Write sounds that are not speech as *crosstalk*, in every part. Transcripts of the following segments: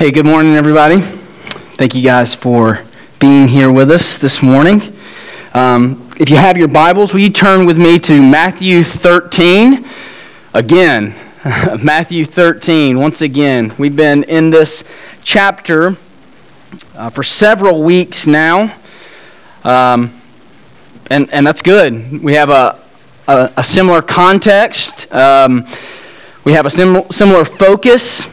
Hey, good morning, everybody. Thank you guys for being here with us this morning. Um, if you have your Bibles, will you turn with me to Matthew 13? Again, *laughs* Matthew 13. Once again, we've been in this chapter uh, for several weeks now, um, and, and that's good. We have a, a, a similar context, um, we have a sim- similar focus.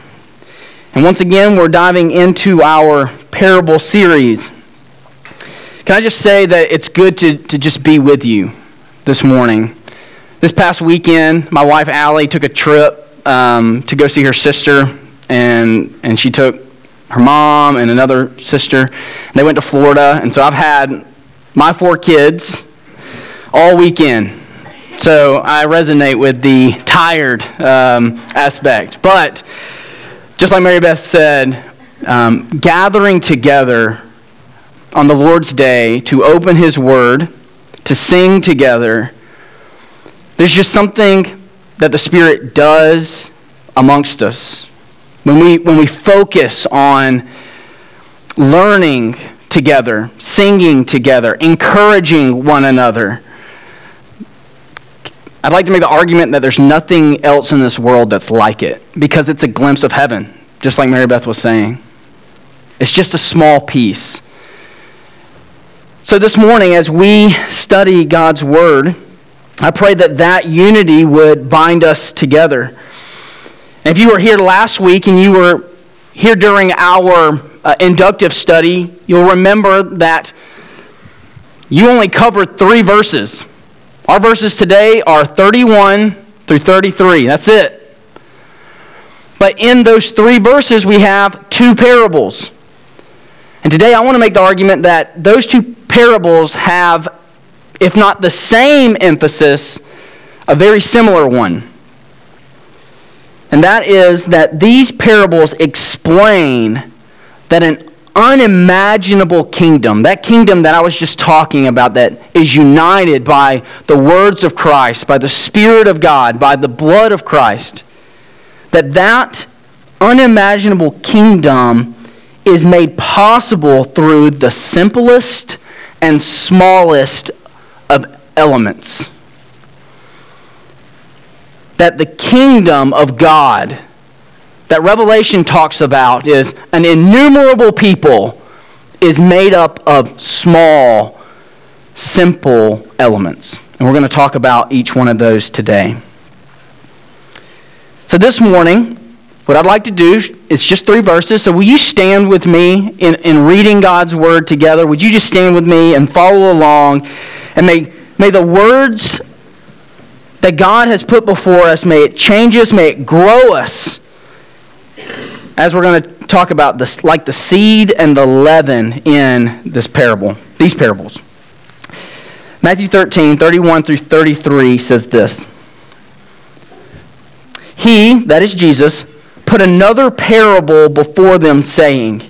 And once again, we're diving into our parable series. Can I just say that it's good to, to just be with you this morning? This past weekend, my wife Allie took a trip um, to go see her sister, and, and she took her mom and another sister. They went to Florida, and so I've had my four kids all weekend. So I resonate with the tired um, aspect. But just like Mary Beth said, um, gathering together on the Lord's day to open His Word, to sing together, there's just something that the Spirit does amongst us. When we, when we focus on learning together, singing together, encouraging one another, I'd like to make the argument that there's nothing else in this world that's like it because it's a glimpse of heaven, just like Mary Beth was saying. It's just a small piece. So, this morning, as we study God's Word, I pray that that unity would bind us together. And if you were here last week and you were here during our uh, inductive study, you'll remember that you only covered three verses. Our verses today are 31 through 33. That's it. But in those three verses, we have two parables. And today I want to make the argument that those two parables have, if not the same emphasis, a very similar one. And that is that these parables explain that an unimaginable kingdom, that kingdom that I was just talking about, that is united by the words of Christ, by the Spirit of God, by the blood of Christ, that that unimaginable kingdom is made possible through the simplest and smallest of elements. That the kingdom of God that Revelation talks about is an innumerable people is made up of small, simple elements. And we're going to talk about each one of those today. So this morning, what I'd like to do is just three verses. So will you stand with me in, in reading God's word together? Would you just stand with me and follow along? And may, may the words that God has put before us, may it change us, may it grow us as we're going to talk about this, like the seed and the leaven in this parable, these parables. Matthew 13, 31 through 33 says this He, that is Jesus, put another parable before them, saying,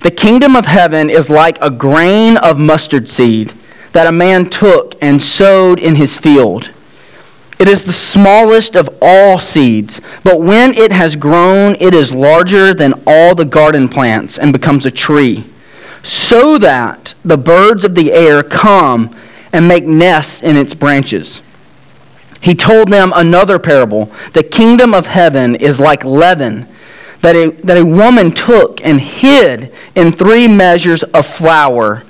The kingdom of heaven is like a grain of mustard seed that a man took and sowed in his field. It is the smallest of all seeds, but when it has grown, it is larger than all the garden plants and becomes a tree, so that the birds of the air come and make nests in its branches. He told them another parable. The kingdom of heaven is like leaven that a, that a woman took and hid in three measures of flour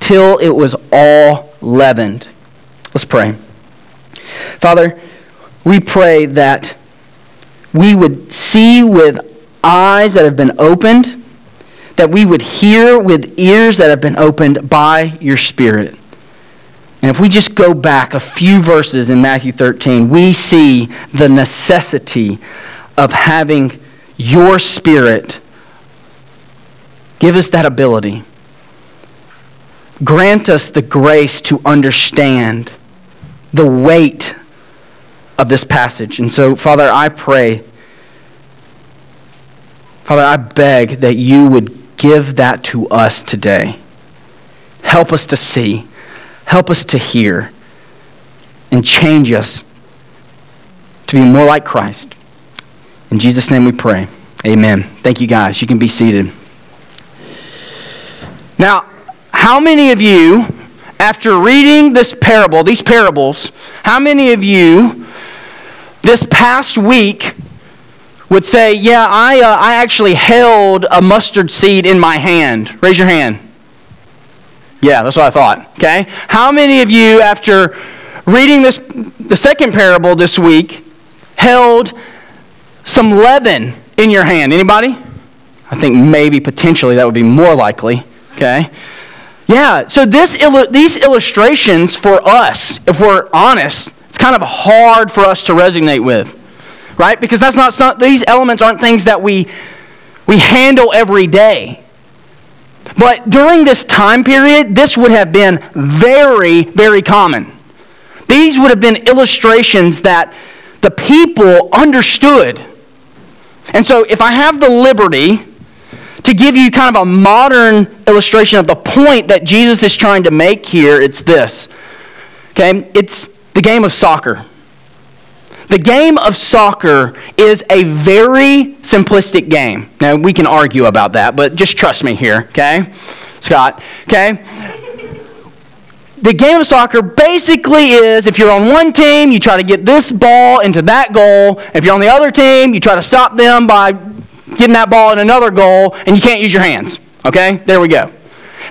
till it was all leavened. Let's pray. Father, we pray that we would see with eyes that have been opened, that we would hear with ears that have been opened by your Spirit. And if we just go back a few verses in Matthew 13, we see the necessity of having your Spirit give us that ability. Grant us the grace to understand the weight of this passage. And so, Father, I pray, Father, I beg that you would give that to us today. Help us to see, help us to hear, and change us to be more like Christ. In Jesus' name we pray. Amen. Thank you, guys. You can be seated. Now, how many of you, after reading this parable, these parables, how many of you this past week would say, Yeah, I, uh, I actually held a mustard seed in my hand? Raise your hand. Yeah, that's what I thought. Okay? How many of you, after reading this, the second parable this week, held some leaven in your hand? Anybody? I think maybe potentially that would be more likely. Okay? Yeah, so this these illustrations for us, if we're honest, it's kind of hard for us to resonate with, right? Because that's not some, these elements aren't things that we we handle every day. But during this time period, this would have been very, very common. These would have been illustrations that the people understood. And so, if I have the liberty to give you kind of a modern illustration of the point that Jesus is trying to make here, it's this. Okay? It's the game of soccer. The game of soccer is a very simplistic game. Now, we can argue about that, but just trust me here, okay? Scott, okay? The game of soccer basically is if you're on one team, you try to get this ball into that goal. If you're on the other team, you try to stop them by getting that ball in another goal, and you can't use your hands. Okay? There we go.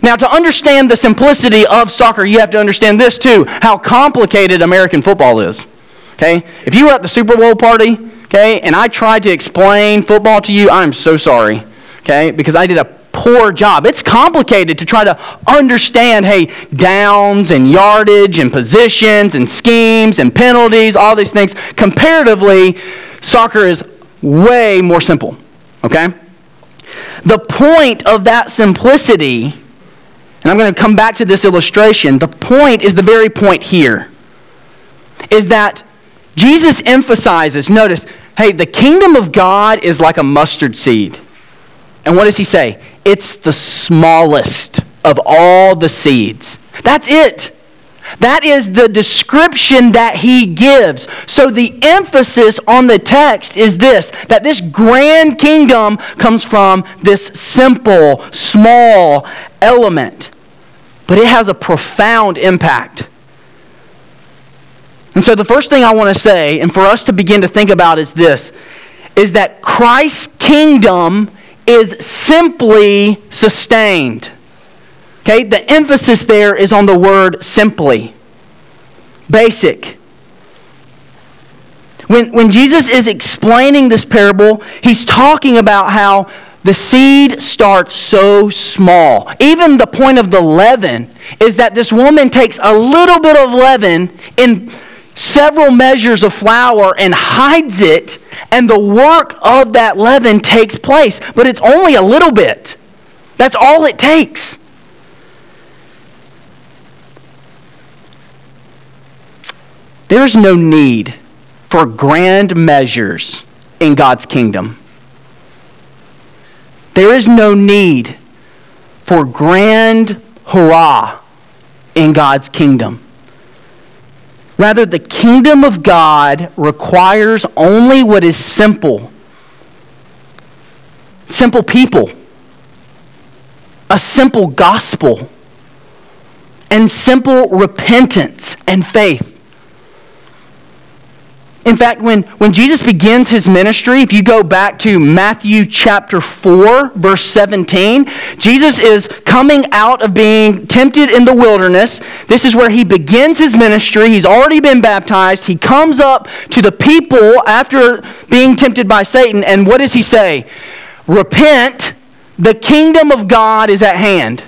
Now, to understand the simplicity of soccer, you have to understand this too how complicated American football is. Okay? If you were at the Super Bowl party, okay, and I tried to explain football to you, I'm so sorry. Okay? Because I did a poor job. It's complicated to try to understand, hey, downs and yardage and positions and schemes and penalties, all these things. Comparatively, soccer is way more simple. Okay? The point of that simplicity, and I'm going to come back to this illustration, the point is the very point here, is that Jesus emphasizes, notice, hey, the kingdom of God is like a mustard seed. And what does he say? It's the smallest of all the seeds. That's it. That is the description that he gives. So the emphasis on the text is this that this grand kingdom comes from this simple, small element, but it has a profound impact. And so the first thing I want to say, and for us to begin to think about, is this is that Christ's kingdom is simply sustained. Okay, the emphasis there is on the word simply. Basic. When, when Jesus is explaining this parable, he's talking about how the seed starts so small. Even the point of the leaven is that this woman takes a little bit of leaven in several measures of flour and hides it, and the work of that leaven takes place. But it's only a little bit. That's all it takes. There's no need for grand measures in God's kingdom. There is no need for grand hurrah in God's kingdom. Rather, the kingdom of God requires only what is simple simple people, a simple gospel, and simple repentance and faith. In fact, when, when Jesus begins his ministry, if you go back to Matthew chapter 4, verse 17, Jesus is coming out of being tempted in the wilderness. This is where he begins his ministry. He's already been baptized. He comes up to the people after being tempted by Satan, and what does he say? Repent, the kingdom of God is at hand.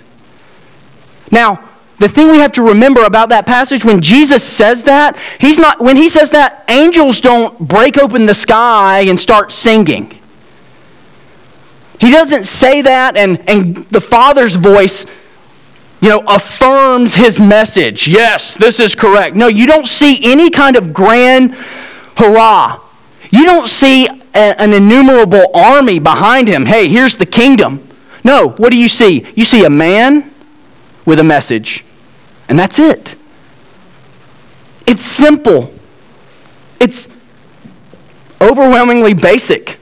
Now, the thing we have to remember about that passage when Jesus says that, he's not when he says that, angels don't break open the sky and start singing. He doesn't say that and, and the Father's voice, you know, affirms his message. Yes, this is correct. No, you don't see any kind of grand hurrah. You don't see a, an innumerable army behind him. Hey, here's the kingdom. No, what do you see? You see a man with a message. And that's it. It's simple, it's overwhelmingly basic.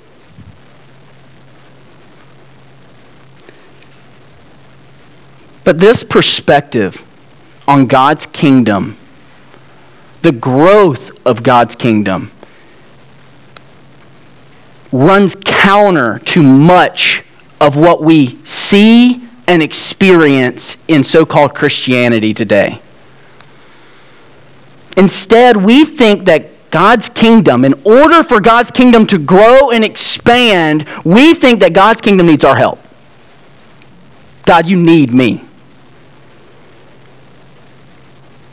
But this perspective on God's kingdom, the growth of God's kingdom, runs counter to much of what we see and experience in so called Christianity today. Instead, we think that God's kingdom, in order for God's kingdom to grow and expand, we think that God's kingdom needs our help. God, you need me.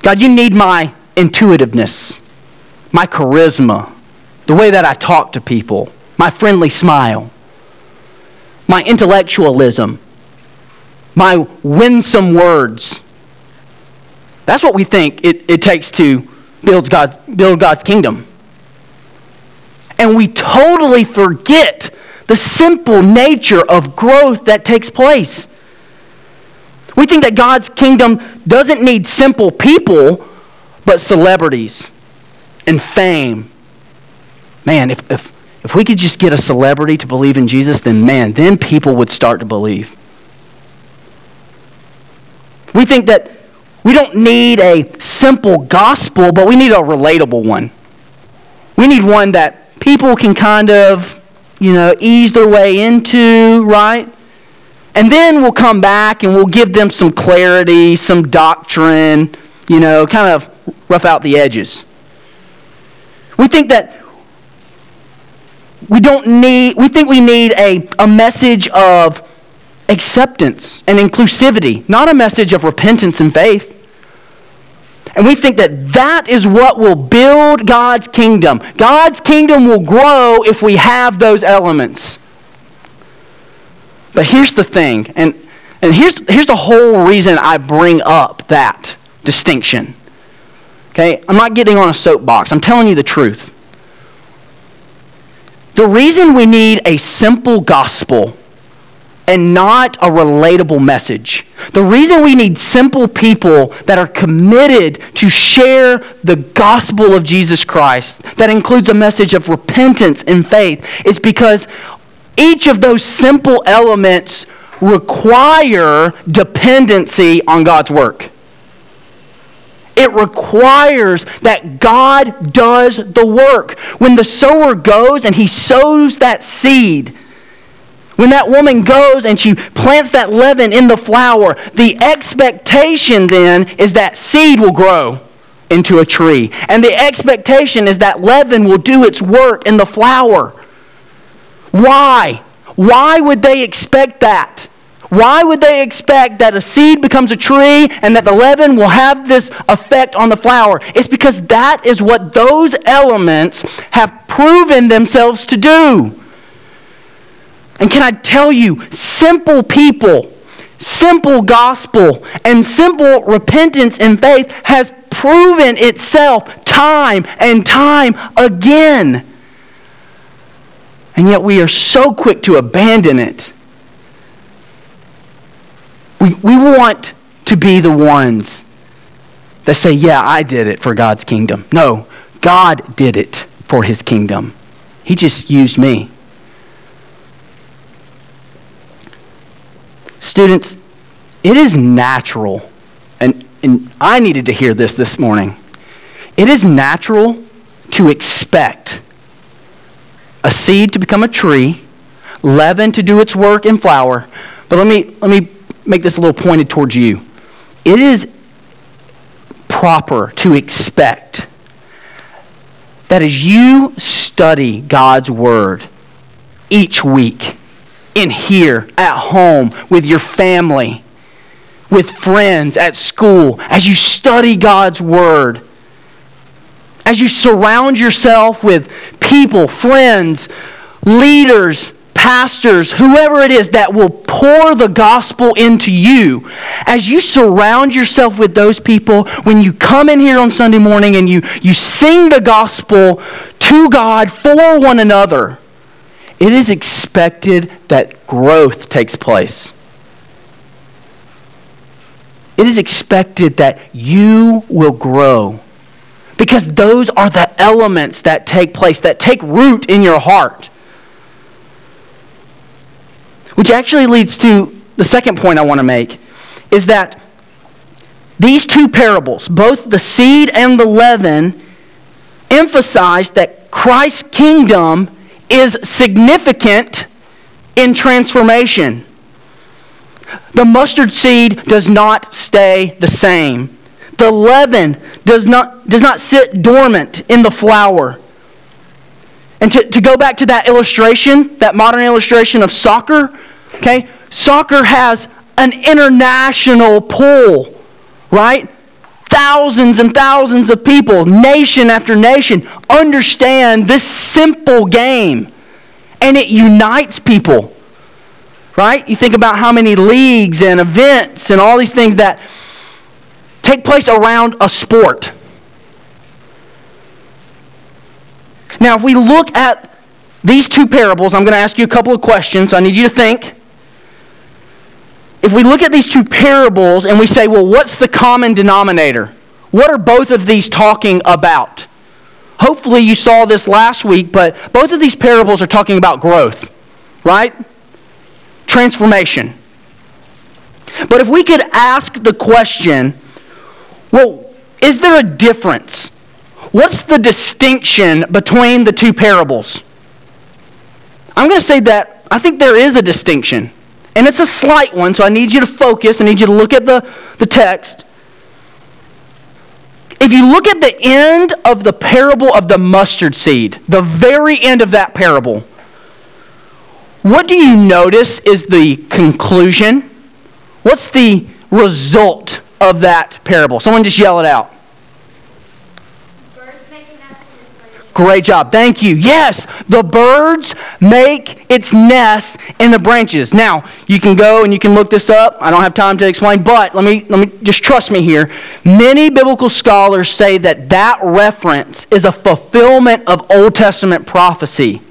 God, you need my intuitiveness, my charisma, the way that I talk to people, my friendly smile, my intellectualism, my winsome words. That's what we think it, it takes to build God's, build God's kingdom. And we totally forget the simple nature of growth that takes place. We think that God's kingdom doesn't need simple people, but celebrities and fame. Man, if, if, if we could just get a celebrity to believe in Jesus, then man, then people would start to believe. We think that we don't need a simple gospel, but we need a relatable one. We need one that people can kind of, you know, ease their way into, right? And then we'll come back and we'll give them some clarity, some doctrine, you know, kind of rough out the edges. We think that we don't need, we think we need a, a message of acceptance and inclusivity, not a message of repentance and faith. And we think that that is what will build God's kingdom. God's kingdom will grow if we have those elements. But here's the thing, and, and here's, here's the whole reason I bring up that distinction. Okay? I'm not getting on a soapbox, I'm telling you the truth. The reason we need a simple gospel and not a relatable message. The reason we need simple people that are committed to share the gospel of Jesus Christ, that includes a message of repentance and faith, is because each of those simple elements require dependency on God's work. It requires that God does the work. When the sower goes and he sows that seed, when that woman goes and she plants that leaven in the flour, the expectation then is that seed will grow into a tree. And the expectation is that leaven will do its work in the flour. Why? Why would they expect that? Why would they expect that a seed becomes a tree and that the leaven will have this effect on the flour? It's because that is what those elements have proven themselves to do. And can I tell you, simple people, simple gospel, and simple repentance and faith has proven itself time and time again. And yet we are so quick to abandon it. We, we want to be the ones that say, Yeah, I did it for God's kingdom. No, God did it for his kingdom. He just used me. Students, it is natural, and, and I needed to hear this this morning. It is natural to expect a seed to become a tree, leaven to do its work in flour. But let me, let me make this a little pointed towards you. It is proper to expect that as you study God's Word each week, in here, at home, with your family, with friends, at school, as you study God's Word, as you surround yourself with people, friends, leaders, pastors, whoever it is that will pour the gospel into you, as you surround yourself with those people, when you come in here on Sunday morning and you, you sing the gospel to God for one another, it is expected that growth takes place. It is expected that you will grow because those are the elements that take place, that take root in your heart. Which actually leads to the second point I want to make is that these two parables, both the seed and the leaven, emphasize that Christ's kingdom is significant in transformation. The mustard seed does not stay the same. The leaven does not, does not sit dormant in the flour. And to, to go back to that illustration, that modern illustration of soccer, okay, soccer has an international pull, right? Thousands and thousands of people, nation after nation, understand this simple game. And it unites people, right? You think about how many leagues and events and all these things that take place around a sport. Now, if we look at these two parables, I'm going to ask you a couple of questions. So I need you to think. If we look at these two parables and we say, well, what's the common denominator? What are both of these talking about? Hopefully, you saw this last week, but both of these parables are talking about growth, right? Transformation. But if we could ask the question, well, is there a difference What's the distinction between the two parables? I'm going to say that I think there is a distinction. And it's a slight one, so I need you to focus. I need you to look at the, the text. If you look at the end of the parable of the mustard seed, the very end of that parable, what do you notice is the conclusion? What's the result of that parable? Someone just yell it out. Great job. Thank you. Yes, the birds make its nest in the branches. Now, you can go and you can look this up. I don't have time to explain, but let me let me just trust me here. Many biblical scholars say that that reference is a fulfillment of Old Testament prophecy.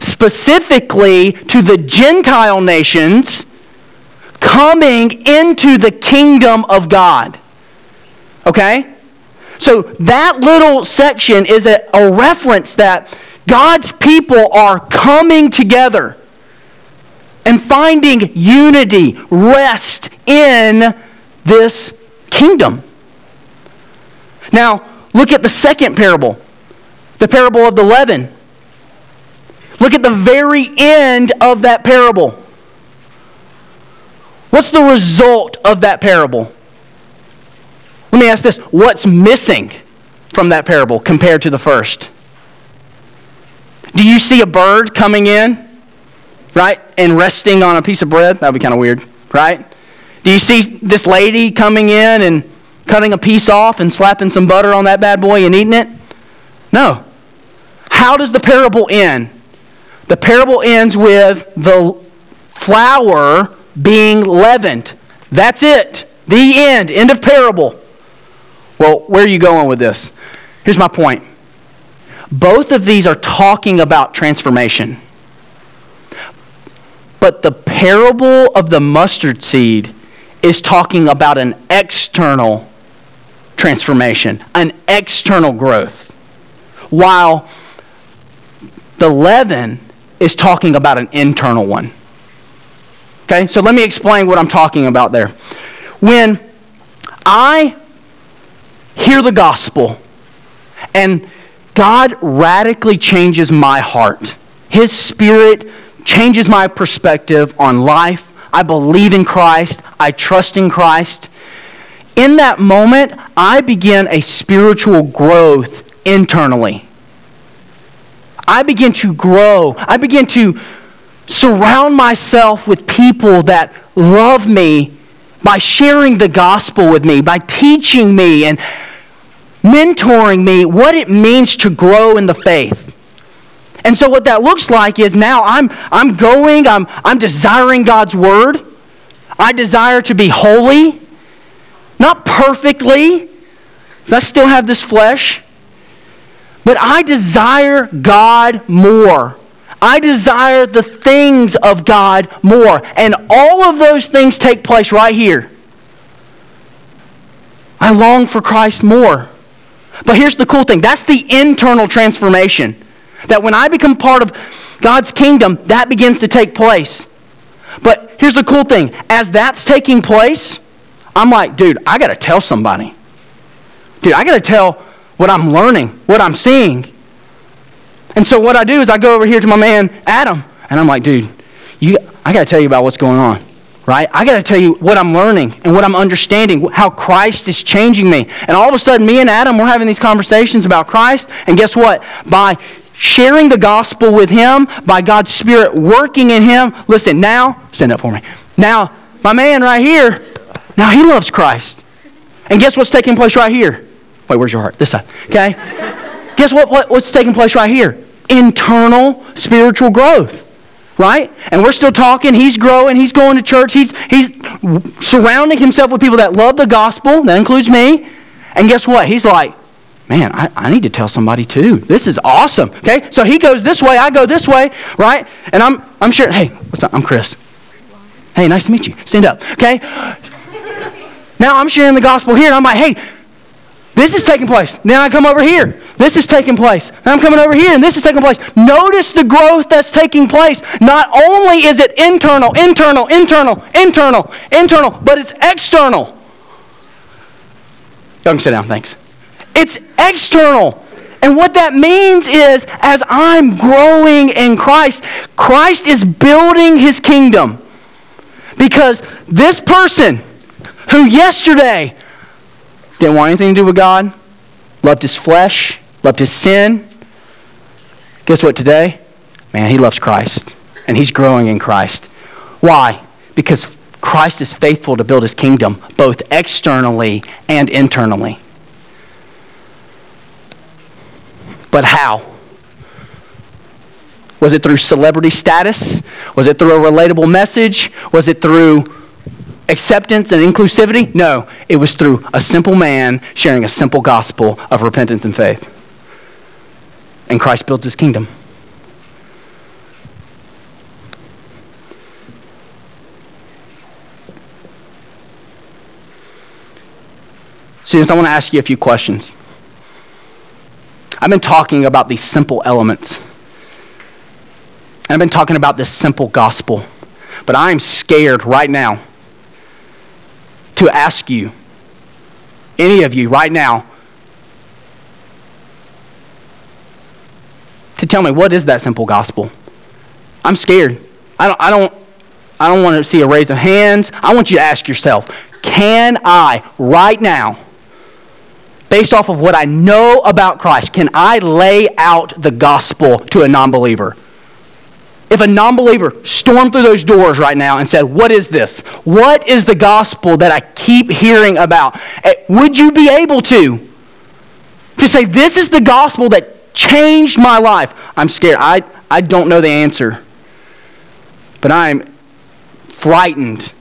Specifically to the Gentile nations coming into the kingdom of God. Okay? So that little section is a, a reference that God's people are coming together and finding unity, rest in this kingdom. Now, look at the second parable, the parable of the leaven. Look at the very end of that parable. What's the result of that parable? Let me ask this what's missing from that parable compared to the first? Do you see a bird coming in, right, and resting on a piece of bread? That would be kind of weird, right? Do you see this lady coming in and cutting a piece off and slapping some butter on that bad boy and eating it? No. How does the parable end? The parable ends with the flour being leavened. That's it. The end. End of parable. Well, where are you going with this? Here's my point. Both of these are talking about transformation. But the parable of the mustard seed is talking about an external transformation, an external growth. While the leaven is talking about an internal one. Okay, so let me explain what I'm talking about there. When I hear the gospel, and God radically changes my heart. His Spirit changes my perspective on life. I believe in Christ. I trust in Christ. In that moment, I begin a spiritual growth internally. I begin to grow. I begin to surround myself with people that love me by sharing the gospel with me, by teaching me and mentoring me what it means to grow in the faith. And so what that looks like is now I'm, I'm going, I'm, I'm desiring God's word. I desire to be holy, not perfectly, because I still have this flesh, but I desire God more. I desire the things of God more. And all of those things take place right here. I long for Christ more. But here's the cool thing that's the internal transformation. That when I become part of God's kingdom, that begins to take place. But here's the cool thing as that's taking place, I'm like, dude, I got to tell somebody. Dude, I got to tell what I'm learning, what I'm seeing. And so what I do is I go over here to my man, Adam, and I'm like, dude, you, I got to tell you about what's going on right? I got to tell you what I'm learning and what I'm understanding, how Christ is changing me. And all of a sudden, me and Adam, we're having these conversations about Christ. And guess what? By sharing the gospel with him, by God's Spirit working in him, listen, now, stand up for me. Now, my man right here, now he loves Christ. And guess what's taking place right here? Wait, where's your heart? This side. Okay? Guess what, what, what's taking place right here? Internal spiritual growth right? And we're still talking. He's growing. He's going to church. He's, he's surrounding himself with people that love the gospel. That includes me. And guess what? He's like, man, I, I need to tell somebody too. This is awesome. Okay? So he goes this way. I go this way, right? And I'm, I'm sure, hey, what's up? I'm Chris. Hey, nice to meet you. Stand up. Okay? Now I'm sharing the gospel here, and I'm like, hey, this is taking place. Then I come over here. This is taking place. I'm coming over here and this is taking place. Notice the growth that's taking place. Not only is it internal, internal, internal, internal, internal, but it's external. Y'all sit down, thanks. It's external. And what that means is, as I'm growing in Christ, Christ is building his kingdom. Because this person who yesterday didn't want anything to do with God, loved his flesh, loved his sin. Guess what today? Man, he loves Christ and he's growing in Christ. Why? Because Christ is faithful to build his kingdom both externally and internally. But how? Was it through celebrity status? Was it through a relatable message? Was it through acceptance and inclusivity? No, it was through a simple man sharing a simple gospel of repentance and faith and Christ builds his kingdom. Students, I want to ask you a few questions. I've been talking about these simple elements. And I've been talking about this simple gospel. But I'm scared right now to ask you, any of you right now, to tell me what is that simple gospel. I'm scared. I don't, I don't, I don't want to see a raise of hands. I want you to ask yourself, can I right now, based off of what I know about Christ, can I lay out the gospel to a non-believer? If a non believer stormed through those doors right now and said, What is this? What is the gospel that I keep hearing about? Eh, would you be able to? To say, This is the gospel that changed my life. I'm scared. I, I don't know the answer. But I'm frightened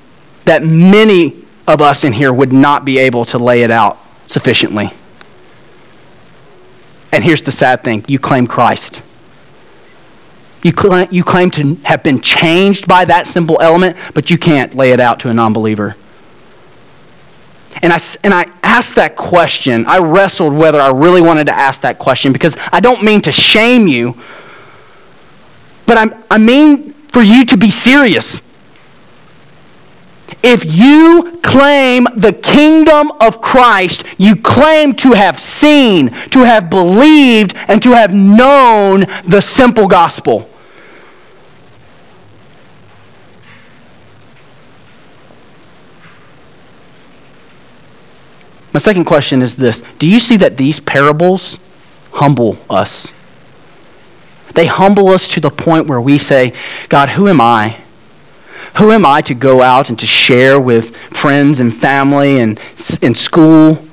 that many of us in here would not be able to lay it out sufficiently. And here's the sad thing you claim Christ. You claim, you claim to have been changed by that simple element, but you can't lay it out to a non believer. And I, and I asked that question. I wrestled whether I really wanted to ask that question because I don't mean to shame you, but I'm, I mean for you to be serious. If you claim the kingdom of Christ, you claim to have seen, to have believed, and to have known the simple gospel. My second question is this Do you see that these parables humble us? They humble us to the point where we say, God, who am I? Who am I to go out and to share with friends and family and in school,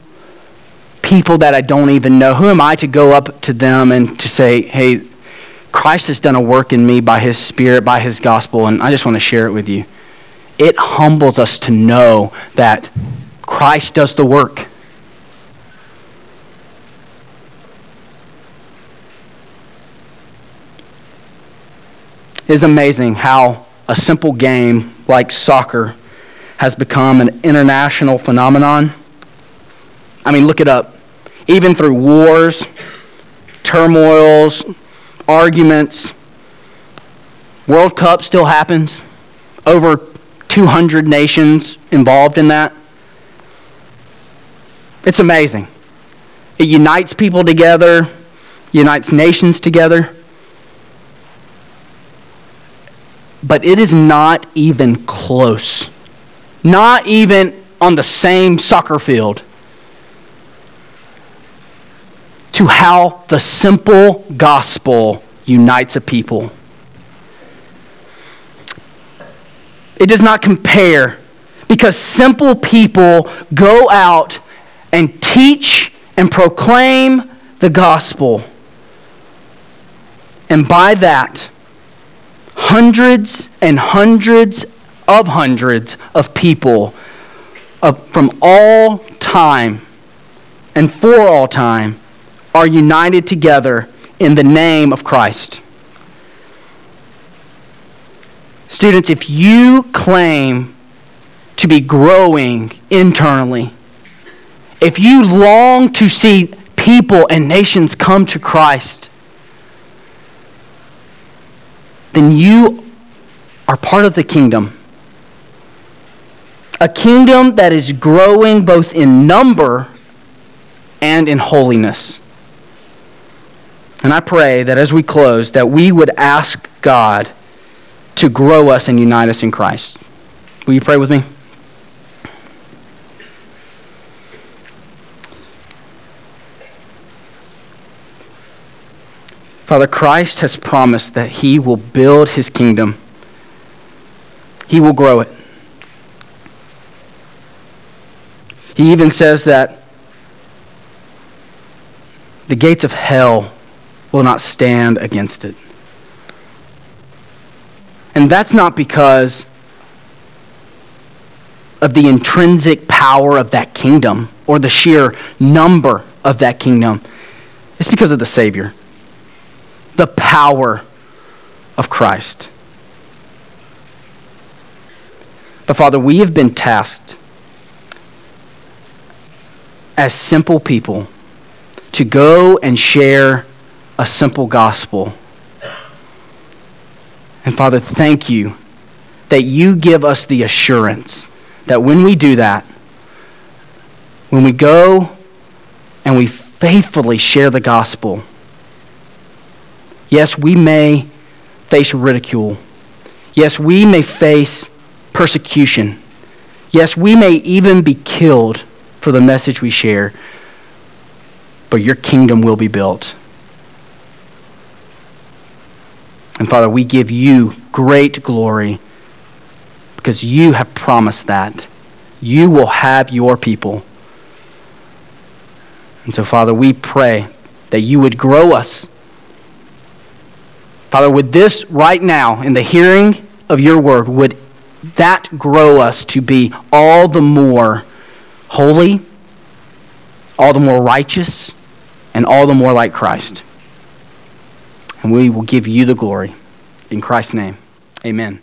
people that I don't even know? Who am I to go up to them and to say, hey, Christ has done a work in me by his Spirit, by his gospel, and I just want to share it with you? It humbles us to know that Christ does the work. It is amazing how a simple game like soccer has become an international phenomenon. I mean, look it up. Even through wars, turmoils, arguments, World Cup still happens. over 200 nations involved in that. It's amazing. It unites people together, unites nations together. But it is not even close. Not even on the same soccer field to how the simple gospel unites a people. It does not compare because simple people go out and teach and proclaim the gospel. And by that, hundreds and hundreds of hundreds of people of, from all time and for all time are united together in the name of Christ. Students, if you claim to be growing internally, if you long to see people and nations come to Christ, then you are part of the kingdom. A kingdom that is growing both in number and in holiness. And I pray that as we close that we would ask God to grow us and unite us in Christ. Will you pray with me? Father, Christ has promised that he will build his kingdom. He will grow it. He even says that the gates of hell will not stand against it. And that's not because of the intrinsic power of that kingdom or the sheer number of that kingdom. It's because of the Savior, the power of Christ. But Father, we have been tasked as simple people to go and share a simple gospel and Father, thank you that you give us the assurance that when we do that, when we go and we faithfully share the gospel, yes, we may face ridicule. Yes, we may face persecution. Yes, we may even be killed for the message we share, but your kingdom will be built. And Father, we give you great glory because you have promised that. You will have your people. And so, Father, we pray that you would grow us. Father, would this right now, in the hearing of your word, would that grow us to be all the more holy, all the more righteous, and all the more like Christ? and we will give you the glory. In Christ's name, amen.